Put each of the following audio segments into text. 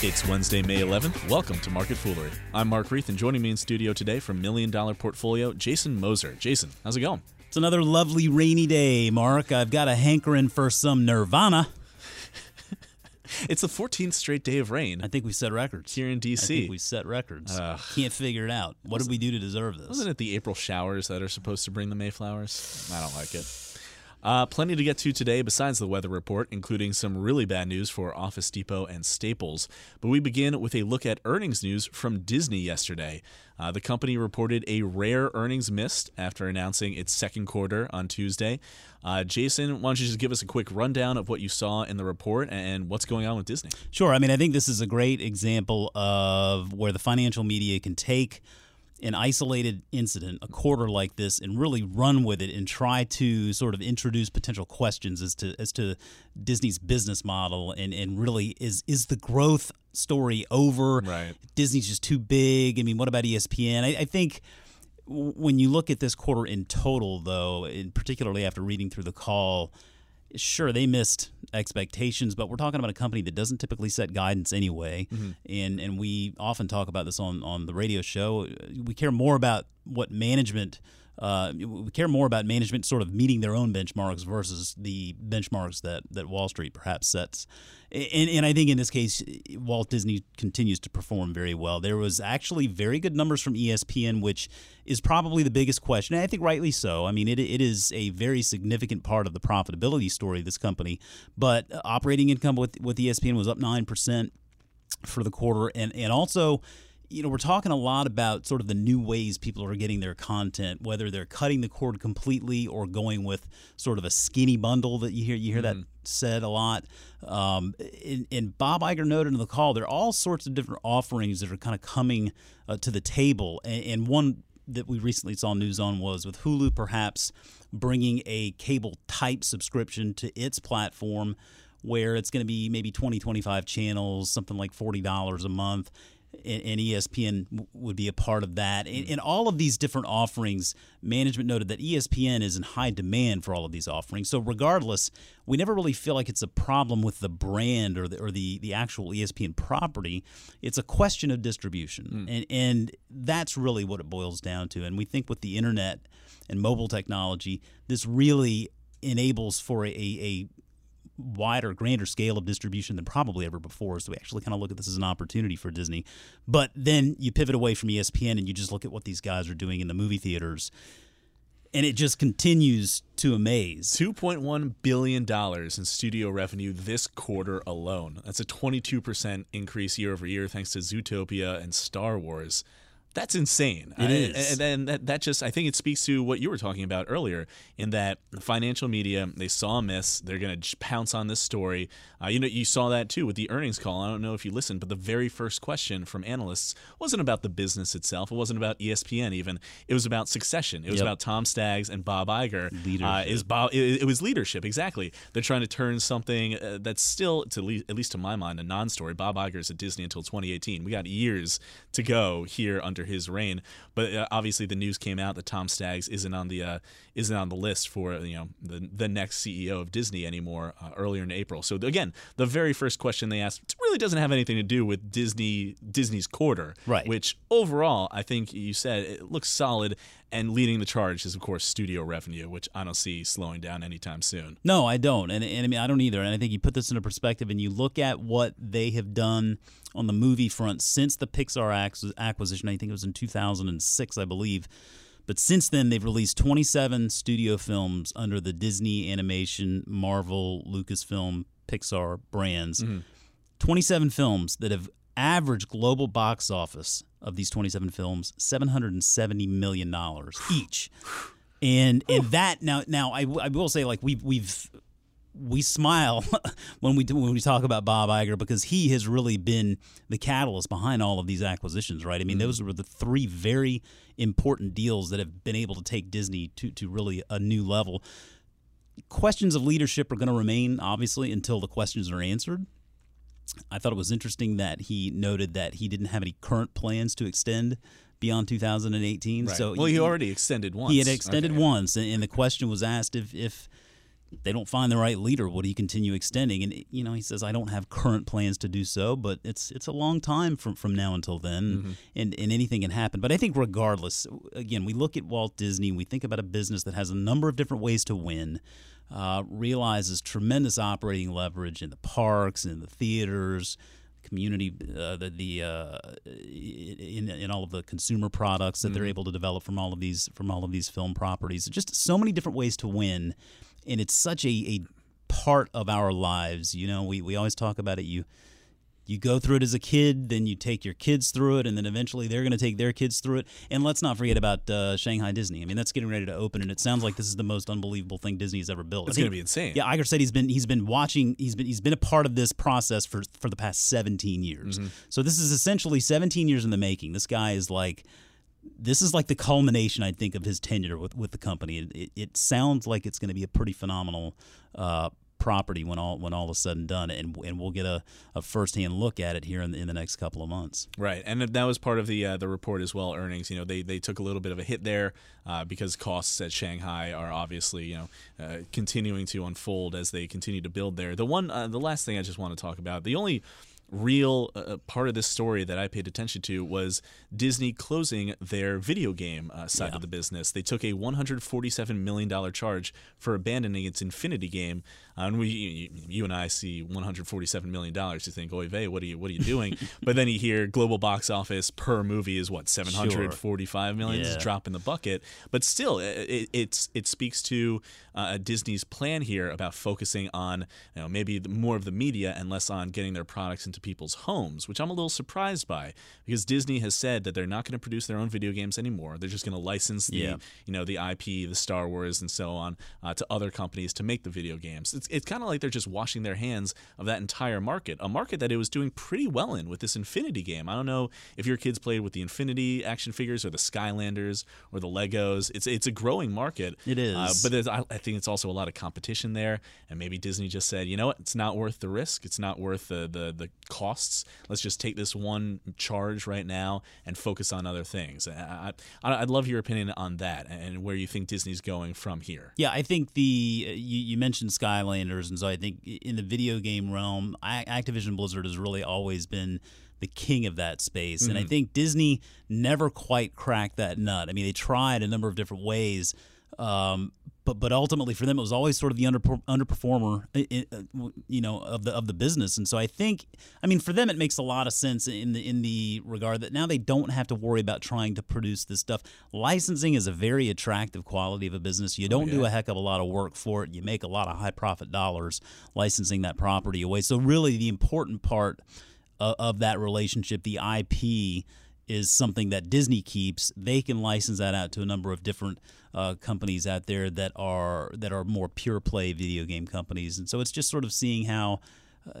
It's Wednesday, May 11th. Welcome to Market Foolery. I'm Mark Reith, and joining me in studio today from Million Dollar Portfolio, Jason Moser. Jason, how's it going? It's another lovely rainy day, Mark. I've got a hankering for some Nirvana. It's the 14th straight day of rain I think we set records. here in I think D.C. we set records. Ugh. Can't figure it out. What did we do to deserve this? Wasn't it the April showers that are supposed to bring the Mayflowers? I don't like it. Uh, plenty to get to today besides the weather report, including some really bad news for Office Depot and Staples. But we begin with a look at earnings news from Disney yesterday. Uh, the company reported a rare earnings miss after announcing its second quarter on Tuesday. Uh, Jason, why don't you just give us a quick rundown of what you saw in the report and what's going on with Disney? Sure. I mean, I think this is a great example of where the financial media can take an isolated incident, a quarter like this, and really run with it and try to sort of introduce potential questions as to as to Disney's business model and, and really is is the growth story over? Right. Disney's just too big. I mean, what about ESPN? I, I think when you look at this quarter in total, though, and particularly after reading through the call, sure they missed expectations, but we're talking about a company that doesn't typically set guidance anyway, mm-hmm. and and we often talk about this on on the radio show. We care more about what management. Uh, we care more about management sort of meeting their own benchmarks versus the benchmarks that, that Wall Street perhaps sets. And, and I think in this case, Walt Disney continues to perform very well. There was actually very good numbers from ESPN, which is probably the biggest question. And I think rightly so. I mean, it, it is a very significant part of the profitability story of this company. But operating income with, with ESPN was up 9% for the quarter. And, and also, you know, we're talking a lot about sort of the new ways people are getting their content, whether they're cutting the cord completely or going with sort of a skinny bundle that you hear you hear that said a lot. Um, and, and Bob Iger noted in the call, there are all sorts of different offerings that are kind of coming uh, to the table, and, and one that we recently saw news on was with Hulu perhaps bringing a cable type subscription to its platform where it's going to be maybe 20 25 channels something like $40 a month and ESPN would be a part of that. And, and all of these different offerings, management noted that ESPN is in high demand for all of these offerings. So regardless, we never really feel like it's a problem with the brand or the, or the, the actual ESPN property. It's a question of distribution. Hmm. And, and that's really what it boils down to. And we think with the internet and mobile technology, this really enables for a, a wider, grander scale of distribution than probably ever before. So we actually kind of look at this as an opportunity for Disney. But then you pivot away from ESPN and you just look at what these guys are doing in the movie theaters, and it just continues to amaze. $2.1 billion in studio revenue this quarter alone. That's a 22% increase year over year thanks to Zootopia and Star Wars. That's insane. It I- is. And then that, that just, I think it speaks to what you were talking about earlier in that the financial media, they saw a miss. They're going to pounce on this story. Uh, you know, you saw that too with the earnings call. I don't know if you listened, but the very first question from analysts wasn't about the business itself. It wasn't about ESPN even. It was about succession. It was Yep. about Tom Staggs and Bob Iger. Uh, Leadership. is Bob? It, it was leadership exactly. They're trying to turn something uh, that's still, to le- at least to my mind, a non-story. Bob Iger's at Disney until 2018. We got years to go here under his reign. But uh, obviously, the news came out that Tom Staggs isn't on the uh, isn't on the list for you know the the next CEO of Disney anymore uh, earlier in April. So again, the very first question they asked really doesn't have anything to do with Disney Disney's quarter, Right. Which overall, I think you said it looks solid. And leading the charge is of course studio revenue, which I don't see slowing down anytime soon. No, I don't. And, and I mean, I don't either. And I think you put this into perspective and you look at what they have done on the movie front since the Pixar acquisition. I think it was in 2006, I believe. But since then, they've released 27 studio films under the Disney Animation, Marvel, Lucasfilm, Pixar brands. Mm-hmm. 27 films that have average global box office of these 27 films 770 million dollars each and and that now now I, w- I will say like we've we've we smile when we do, when we talk about Bob Iger because he has really been the catalyst behind all of these acquisitions, right? I mean, those mm-hmm. were the three very important deals that have been able to take Disney to to really a new level. Questions of leadership are going to remain obviously until the questions are answered. I thought it was interesting that he noted that he didn't have any current plans to extend beyond 2018. So well, he already extended once. he had extended Okay. once, and, and the question was asked if if they don't find the right leader, will he continue extending? And you know, he says, I don't have current plans to do so, but it's it's a long time from from now until then, mm-hmm. and and anything can happen. But I think regardless, again, we look at Walt Disney, we think about a business that has a number of different ways to win. Uh, realizes tremendous operating leverage in the parks and the theaters, community, uh, the, the uh, in, in all of the consumer products that mm-hmm. they're able to develop from all of these from all of these film properties. Just so many different ways to win and it's such a, a part of our lives. You know, we, we always talk about it. You you go through it as a kid, then you take your kids through it, and then eventually they're going to take their kids through it. And let's not forget about uh, Shanghai Disney. I mean, that's getting ready to open, and it sounds like this is the most unbelievable thing Disney has ever built. It's going to be insane. Yeah, Iger said he's been he's been watching he's been he's been a part of this process for for the past 17 years. Mm-hmm. So this is essentially 17 years in the making. This guy is like this is like the culmination, I think, of his tenure with, with the company. It, it, it sounds like it's going to be a pretty phenomenal uh, property when all when all is said and done, and and we'll get a, a firsthand look at it here in the, in the next couple of months. Right, and that was part of the uh, the report as well. Earnings, you know, they they took a little bit of a hit there uh, because costs at Shanghai are obviously you know uh, continuing to unfold as they continue to build there. The one, uh, the last thing I just want to talk about, the only real uh, uh, part of this story that I paid attention to was Disney closing their video game uh, side yeah. of the business. They took a $147 million charge for abandoning its Infinity game. Uh, and we, you and I see $147 million. You think, oy vey, what are you, what are you doing? but then you hear global box office per movie is what, 745 sure. million? Yeah. It's a drop in the bucket. But still, it, it's, it speaks to uh, Disney's plan here about focusing on you know, maybe more of the media and less on getting their products into people's homes, which I'm a little surprised by because Disney has said that they're not going to produce their own video games anymore. They're just going to license the, yeah. you know, the IP, the Star Wars, and so on uh, to other companies to make the video games. It's, it's kind of like they're just washing their hands of that entire market, a market that it was doing pretty well in with this Infinity game. I don't know if your kids played with the Infinity action figures or the Skylanders or the Legos. It's it's a growing market. It is, uh, but I, I think it's also a lot of competition there, and maybe Disney just said, you know what, it's not worth the risk. It's not worth the the the costs. Let's just take this one charge right now and focus on other things. I, I, would love your opinion on that and where you think Disney's going from here. Yeah, I think the you, you mentioned Skylanders, and so I think in the video game realm, Activision Blizzard has really always been the king of that space. Mm-hmm. And I mm-hmm. think Disney never quite cracked that nut. I mean, they tried a number of different ways. Um, but but ultimately for them it was always sort of the under, underperformer uh, you know of the of the business. And so I think I mean for them it makes a lot of sense in the in the regard that now they don't have to worry about trying to produce this stuff. Licensing is a very attractive quality of a business. You oh, don't oh, yeah. do a heck of a lot of work for it. You make a lot of high profit dollars licensing that property away. So really the important part of, of that relationship the IP is something that Disney keeps. They can license that out to a number of different uh, companies out there that are that are more pure play video game companies, and so it's just sort of seeing how. Uh,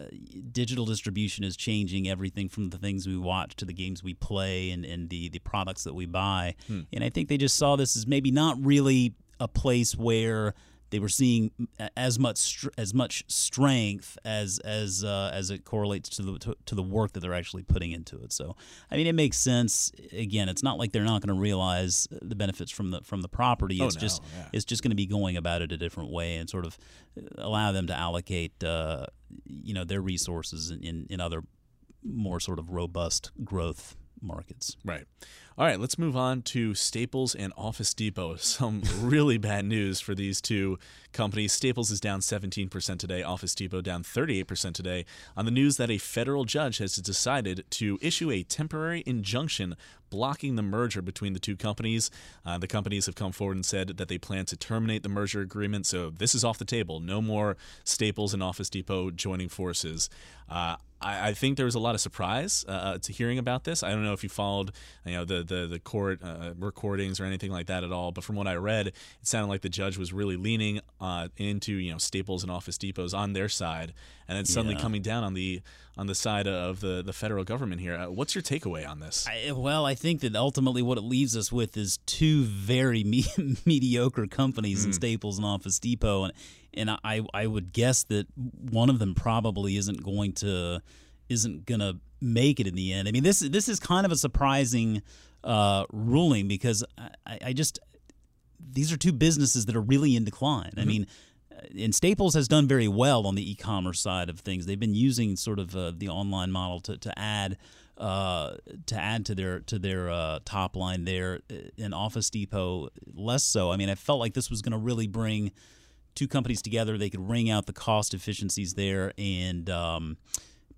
digital distribution is changing everything from the things we watch to the games we play and, and the, the products that we buy. Hmm. And I think they just saw this as maybe not really a place where they were seeing as much as much strength as as uh, as it correlates to the to, to, the work that they're actually putting into it. So, I mean, it makes sense. Again, it's not like they're not going to realize the benefits from the from the property. Oh, it's no, just yeah. it's just going to be going about it a different way and sort of allow them to allocate uh, you know their resources in, in, in other more sort of robust growth markets. Right. All right, let's move on to Staples and Office Depot. Some really bad news for these two companies. Staples is down 17% today, Office Depot down 38% today, on the news that a federal judge has decided to issue a temporary injunction blocking the merger between the two companies. Uh, the companies have come forward and said that they plan to terminate the merger agreement, so this is off the table. No more Staples and Office Depot joining forces. Uh, I, I, think there was a lot of surprise uh, uh, to hearing about this. I don't know if you followed, you know, the the, the court uh, recordings or anything like that at all, but from what I read, it sounded like the judge was really leaning uh, into you know Staples and Office Depots on their side, and then suddenly yeah. coming down on the on the side of the the federal government here. Uh, what's your takeaway on this? I, well, I think that ultimately what it leaves us with is two very me- mediocre companies mm. in Staples and Office Depot, and and I I would guess that one of them probably isn't going to isn't going to make it in the end. I mean, this this is kind of a surprising uh, ruling because I, I just these are two businesses that are really in decline. Mm-hmm. I mean, and Staples has done very well on the e-commerce side of things. They've been using sort of uh, the online model to, to add uh, to add to their to their uh, top line there. In Office Depot, less so. I mean, I felt like this was going to really bring two companies together. They could wring out the cost efficiencies there and. Um,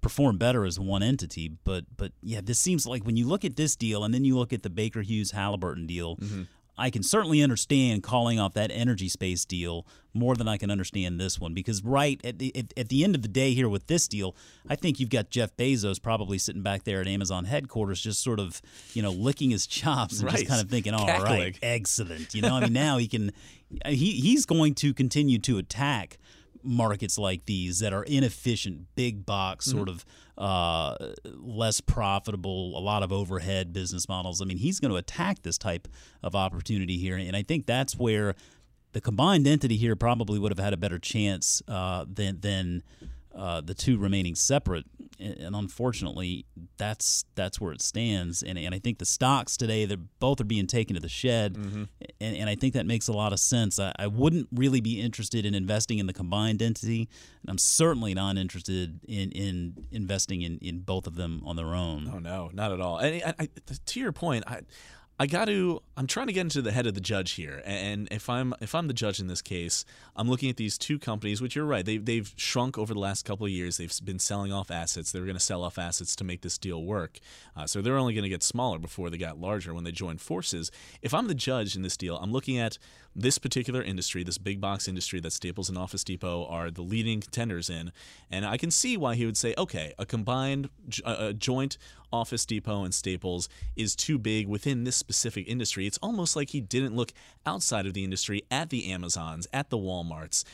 perform better as one entity. But but yeah, this seems like when you look at this deal and then you look at the Baker Hughes Halliburton deal, mm-hmm. I can certainly understand calling off that energy space deal more than I can understand this one because right at the at, the end of the day here with this deal, I think you've got Jeff Bezos probably sitting back there at Amazon headquarters just sort of, you know, licking his chops and right. just kind of thinking, "All Cackling. right, excellent." You know, I mean now he can he he's going to continue to attack markets like these that are inefficient, big box, mm-hmm. sort of uh, less profitable, a lot of overhead business models. I mean, he's going to attack this type of opportunity here, and I think that's where the combined entity here probably would have had a better chance uh, than than uh, the two remaining separate, and unfortunately, that's that's where it stands. And, and I think the stocks today, they're both are being taken to the shed, mm-hmm. and, and I think that makes a lot of sense. I, I wouldn't really be interested in investing in the combined entity, and I'm certainly not interested in in investing in, in both of them on their own. Oh no, not at all. And I, I, to your point, I. I got to. I'm trying to get into the head of the judge here, and if I'm if I'm the judge in this case, I'm looking at these two companies, which you're right, they they've shrunk over the last couple of years. They've been selling off assets. They were going to sell off assets to make this deal work. Uh, so they're only going to get smaller before they got larger when they joined forces. If I'm the judge in this deal, I'm looking at this particular industry, this big box industry that Staples and Office Depot are the leading contenders in, and I can see why he would say, okay, a combined, a joint Office Depot and Staples is too big within this specific industry. It's almost like he didn't look outside of the industry at the Amazons, at the Walmarts,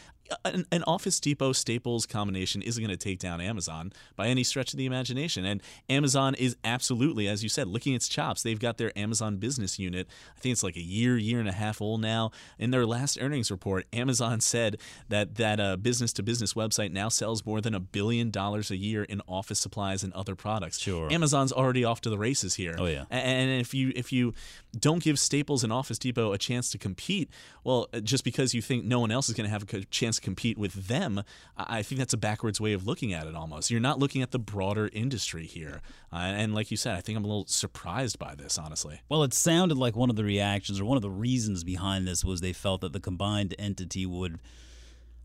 an, an, Office Depot Staples combination isn't going to take down Amazon by any stretch of the imagination. And Amazon is absolutely, as you said, licking its chops. They've got their Amazon business unit. I think it's like a year, year and a half old now. In their last earnings report, Amazon said that that uh, business to business website now sells more than a billion dollars a year in office supplies and other products. Sure, Amazon's already off to the races here. Oh yeah. And if you if you don't give Staples and Office Depot a chance to compete, well, just because you think no one else is going to have a chance to compete with them, I think that's a backwards way of looking at it almost. You're not looking at the broader industry here. Uh, and like you said, I think I'm a little surprised by this, honestly. Well, it sounded like one of the reactions or one of the reasons behind this was they felt that the combined entity would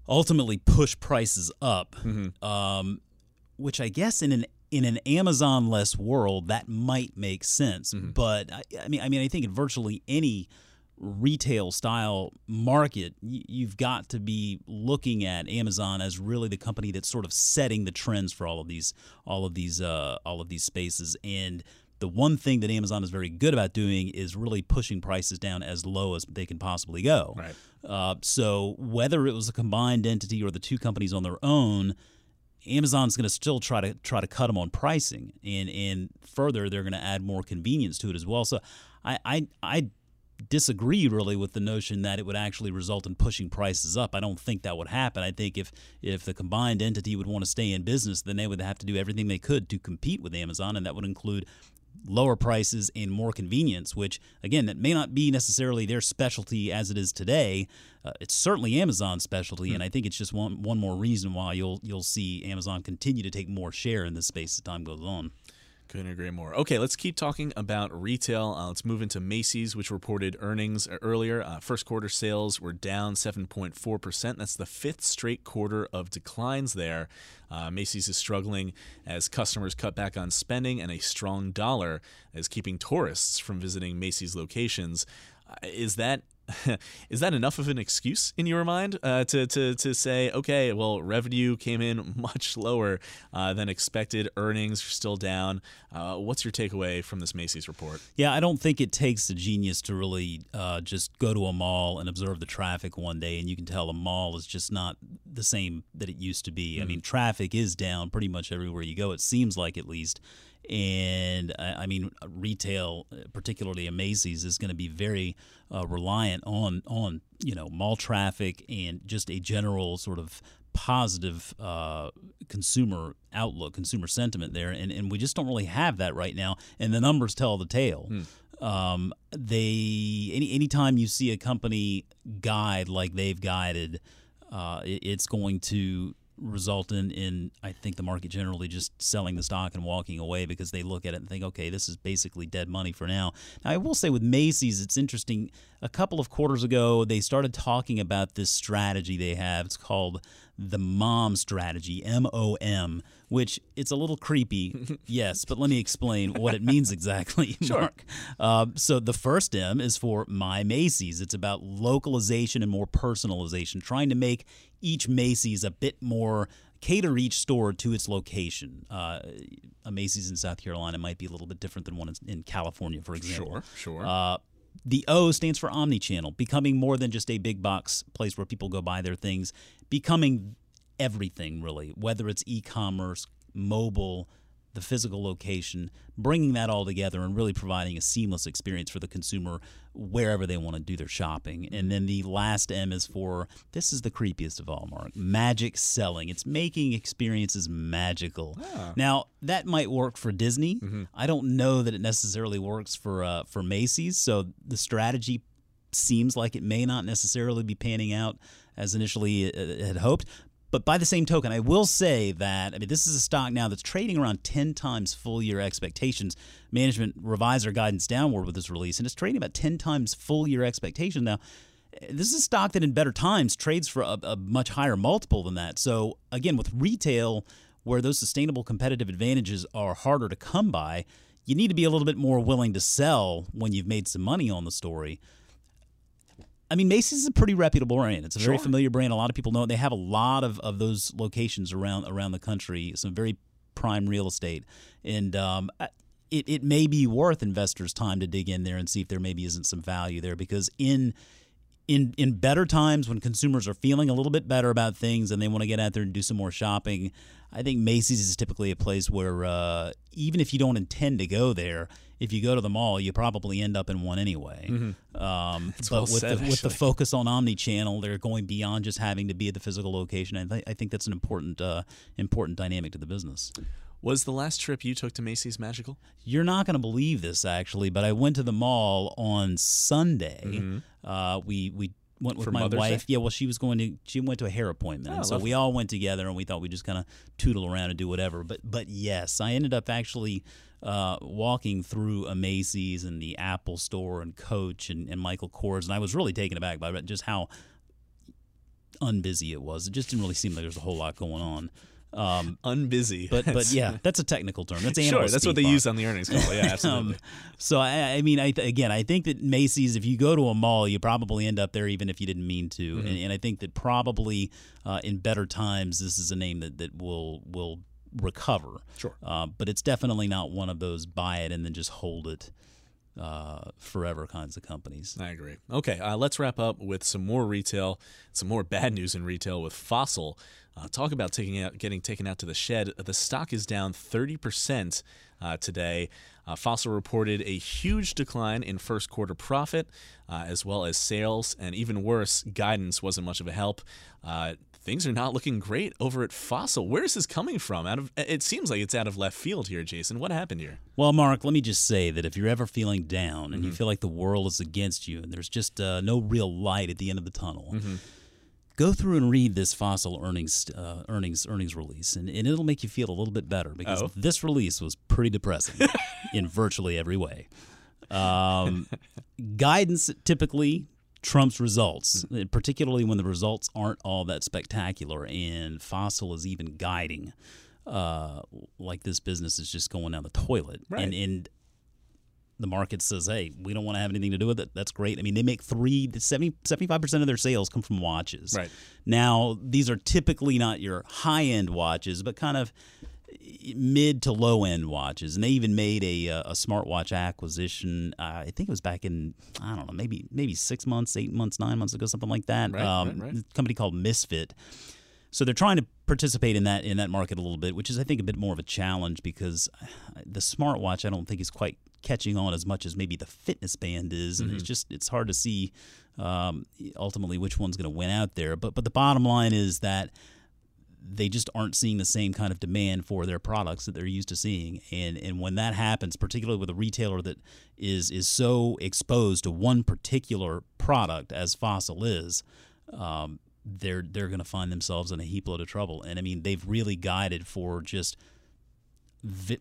ultimately push prices up. Mm-hmm. Um, which I guess in an in an Amazon less world that might make sense. Mm-hmm. But I, I, mean, I mean, I think in virtually any retail style market, you've got to be looking at Amazon as really the company that's sort of setting the trends for all of these all of these uh, all of these spaces. And the one thing that Amazon is very good about doing is really pushing prices down as low as they can possibly go. Right. Uh, so whether it was a combined entity or the two companies on their own. Amazon's going to still try to try to cut them on pricing, and and further, they're going to add more convenience to it as well. So, I I, I disagree really with the notion that it would actually result in pushing prices up. I don't think that would happen. I think if if the combined entity would want to stay in business, then they would have to do everything they could to compete with Amazon, and that would include lower prices and more convenience, which again, that may not be necessarily their specialty as it is today. Uh, it's certainly Amazon's specialty, hmm. and I think it's just one one more reason why you'll you'll see Amazon continue to take more share in this space as time goes on. Couldn't agree more. Okay, let's keep talking about retail. Uh, let's move into Macy's, which reported earnings earlier. Uh, first quarter sales were down 7.4%. That's the fifth straight quarter of declines there. Uh, Macy's is struggling as customers cut back on spending, and a strong dollar is keeping tourists from visiting Macy's locations. Uh, is that is that enough of an excuse in your mind uh, to, to, to say, okay, well, revenue came in much lower uh, than expected, earnings are still down? Uh, what's your takeaway from this Macy's report? Yeah, I don't think it takes a genius to really uh, just go to a mall and observe the traffic one day, and you can tell a mall is just not the same that it used to be. Mm-hmm. I mean, traffic is down pretty much everywhere you go, it seems like at least and I mean retail, particularly a Macy's, is going to be very uh, reliant on on you know mall traffic and just a general sort of positive uh, consumer outlook, consumer sentiment there, and and we just don't really have that right now, and the numbers tell the tale. Hmm. Um, they any anytime you see a company guide like they've guided uh, it, it's going to result in, in I think the market generally just selling the stock and walking away because they look at it and think, okay, this is basically dead money for now. Now I will say with Macy's, it's interesting. A couple of quarters ago, they started talking about this strategy they have. It's called the mom strategy, M O M, which it's a little creepy, yes, but let me explain what it means exactly, Sure. Mark. Uh, so the first M is for My Macy's. It's about localization and more personalization, trying to make each Macy's a bit more cater each store to its location. Uh, a Macy's in South Carolina might be a little bit different than one in, California, for example. Sure, sure. Uh, the O stands for omni-channel, becoming more than just a big box place where people go buy their things, becoming everything really, whether it's e-commerce, mobile, the physical location, bringing that all together and really providing a seamless experience for the consumer wherever they want to do their shopping. And then the last M is for this is the creepiest of all, Mark. Magic selling. It's making experiences magical. Now that might work for Disney. I don't know that it necessarily works for uh, for Macy's. So the strategy seems like it may not necessarily be panning out as initially uh, had hoped. But by the same token, I will say that I mean this is a stock now that's trading around 10 times full year expectations. Management revised their guidance downward with this release, and it's trading about 10 times full year expectation now. This is a stock that in better times trades for a, a much higher multiple than that. So again, with retail, where those sustainable competitive advantages are harder to come by, you need to be a little bit more willing to sell when you've made some money on the story. I mean, Macy's is a pretty reputable brand. It's a very Sure. familiar brand. A lot of people know it. They have a lot of, of those locations around around the country. Some very prime real estate, and um, it it may be worth investors' time to dig in there and see if there maybe isn't some value there because in in in better times when consumers are feeling a little bit better about things and they want to get out there and do some more shopping, I think Macy's is typically a place where uh, even if you don't intend to go there, if you go to the mall, you probably end up in one anyway. Um, but Mm-hmm. well with said, the, with the focus on omni-channel, they're going beyond just having to be at the physical location. I, th- I think that's an important uh, important dynamic to the business. Was the last trip you took to Macy's magical? You're not going to believe this actually, but I went to the mall on Sunday. Uh, we we went with. For my Mother's wife. Day? Yeah, well, she was going to she went to a hair appointment, Oh, and so lovely. we all went together, and we thought we'd just kind of tootle around and do whatever. But but yes, I ended up actually. Uh, walking through a Macy's and the Apple Store and Coach and, and Michael Kors, and I was really taken aback by just how unbusy it was. It just didn't really seem like there was a whole lot going on. Um, Unbusy. but but yeah, that's a technical term. That's Sure, that's what they use on the earnings call. Yeah, absolutely. um, so I, I mean, I th- again, I think that Macy's, if you go to a mall, you probably end up there even if you didn't mean to, Mm-hmm. and, and I think that probably uh, in better times, this is a name that, that will will recover. Sure. uh, but it's definitely not one of those buy it and then just hold it uh, forever kinds of companies. I agree. Okay, uh, let's wrap up with some more retail, some more bad news in retail with Fossil. Uh, talk about taking out, getting taken out to the shed. The stock is down 30% uh, today. Uh, Fossil reported a huge decline in first quarter profit, as well as sales, and even worse, guidance wasn't much of a help. Things are not looking great over at Fossil. Where is this coming from? Out of it seems like it's out of left field here, Jason. What happened here? Well, Mark, let me just say that if you're ever feeling down Mm-hmm. and you feel like the world is against you and there's just uh, no real light at the end of the tunnel, Mm-hmm. go through and read this fossil earnings uh, earnings earnings release, and, and it'll make you feel a little bit better because Oh. this release was pretty depressing in virtually every way. Um, guidance typically trumps results, Mm. particularly when the results aren't all that spectacular. And Fossil is even guiding uh, like this business is just going down the toilet. Right. And, and the market says, hey, we don't want to have anything to do with it. That's great. I mean, they make three, 70, 75% of their sales come from watches. Right. Now, these are typically not your high end watches, but kind of mid to low end watches. And they even made a, uh, a smartwatch acquisition. Uh, I think it was back in, I don't know, maybe maybe six months, eight months, nine months ago, something like that. Right, um, right, right. A company called Misfit. So they're trying to participate in that in that market a little bit, which is I think a bit more of a challenge because the smartwatch I don't think is quite catching on as much as maybe the fitness band is, and Mm-hmm. it's just it's hard to see um, ultimately which one's going to win out there. But but the bottom line is that they just aren't seeing the same kind of demand for their products that they're used to seeing. And and when that happens, particularly with a retailer that is is so exposed to one particular product as Fossil is, um, they're they're going to find themselves in a heap load of trouble. And I mean, they've really guided for just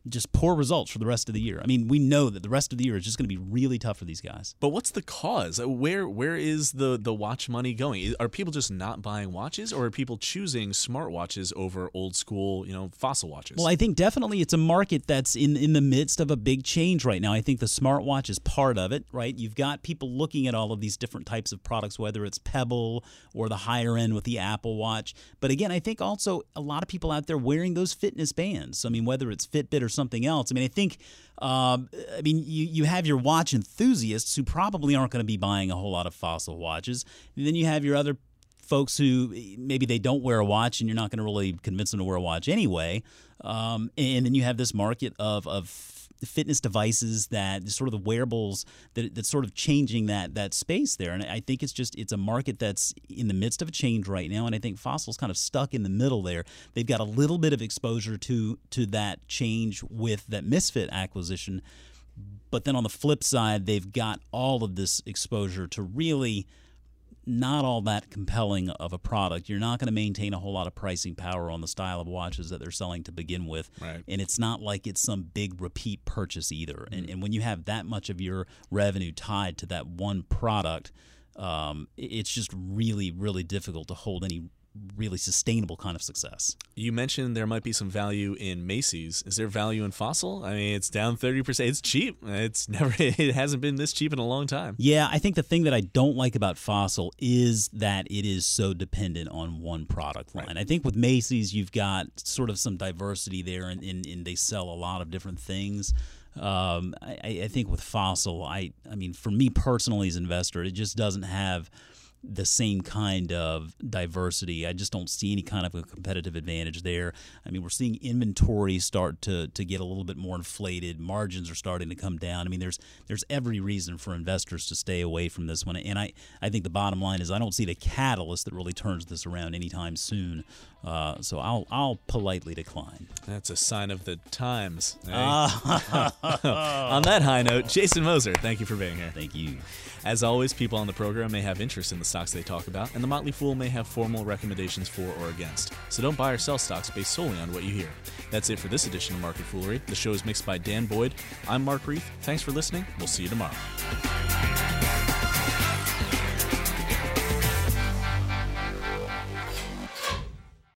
just poor results for the rest of the year. I mean, we know that the rest of the year is just going to be really tough for these guys. But what's the cause? Uh, Where where is the the watch money going? Are people just not buying watches, or are people choosing smartwatches over old school, you know, fossil watches? Well, I think definitely it's a market that's in in the midst of a big change right now. I think the smartwatch is part of it, right? You've got people looking at all of these different types of products, whether it's Pebble or the higher end with the Apple Watch. But again, I think also a lot of people out there wearing those fitness bands. I mean, whether it's Fitbit or something else. I mean, I think. Um, I mean, you, you have your watch enthusiasts who probably aren't going to be buying a whole lot of fossil watches. And then you have your other folks who maybe they don't wear a watch and you're not going to really convince them to wear a watch anyway. Um, and then you have this market of, of fitness devices that sort of the wearables that that's sort of changing that that space there. And I think it's just it's a market that's in the midst of a change right now. And I think Fossil's kind of stuck in the middle there. They've got a little bit of exposure to to that change with that Misfit acquisition. But then on the flip side, they've got all of this exposure to really not all that compelling of a product. You're not going to maintain a whole lot of pricing power on the style of watches that they're selling to begin with. Right. And it's not like it's some big repeat purchase either. And, and when you have that much of your revenue tied to that one product, um, it's just really, really difficult to hold any really sustainable kind of success. you mentioned there might be some value in Macy's. Is there value in Fossil? I mean, it's down thirty percent. It's cheap. It's never. It hasn't been this cheap in a long time. Yeah, I think the thing that I don't like about Fossil is that it is so dependent on one product line. I think with Macy's, you've got sort of some diversity there, and, and, and they sell a lot of different things. Um, I, I- I think with Fossil, I, I mean, for me personally as an investor, it just doesn't have the same kind of diversity. I just don't see any kind of a competitive advantage there. I mean, we're seeing inventory start to to get a little bit more inflated. Margins are starting to come down. I mean, there's there's every reason for investors to stay away from this one. And I I think the bottom line is I don't see the catalyst that really turns this around anytime soon. Uh, so I'll I'll politely decline. That's a sign of the times. eh? Ah. on that high note, Jason Moser, thank you for being here. Thank you. As always, people on the program may have interest in the stocks they talk about, and the Motley Fool may have formal recommendations for or against. So don't buy or sell stocks based solely on what you hear. That's it for this edition of Market Foolery. The show is mixed by Dan Boyd. I'm Mark Reith. Thanks for listening. We'll see you tomorrow.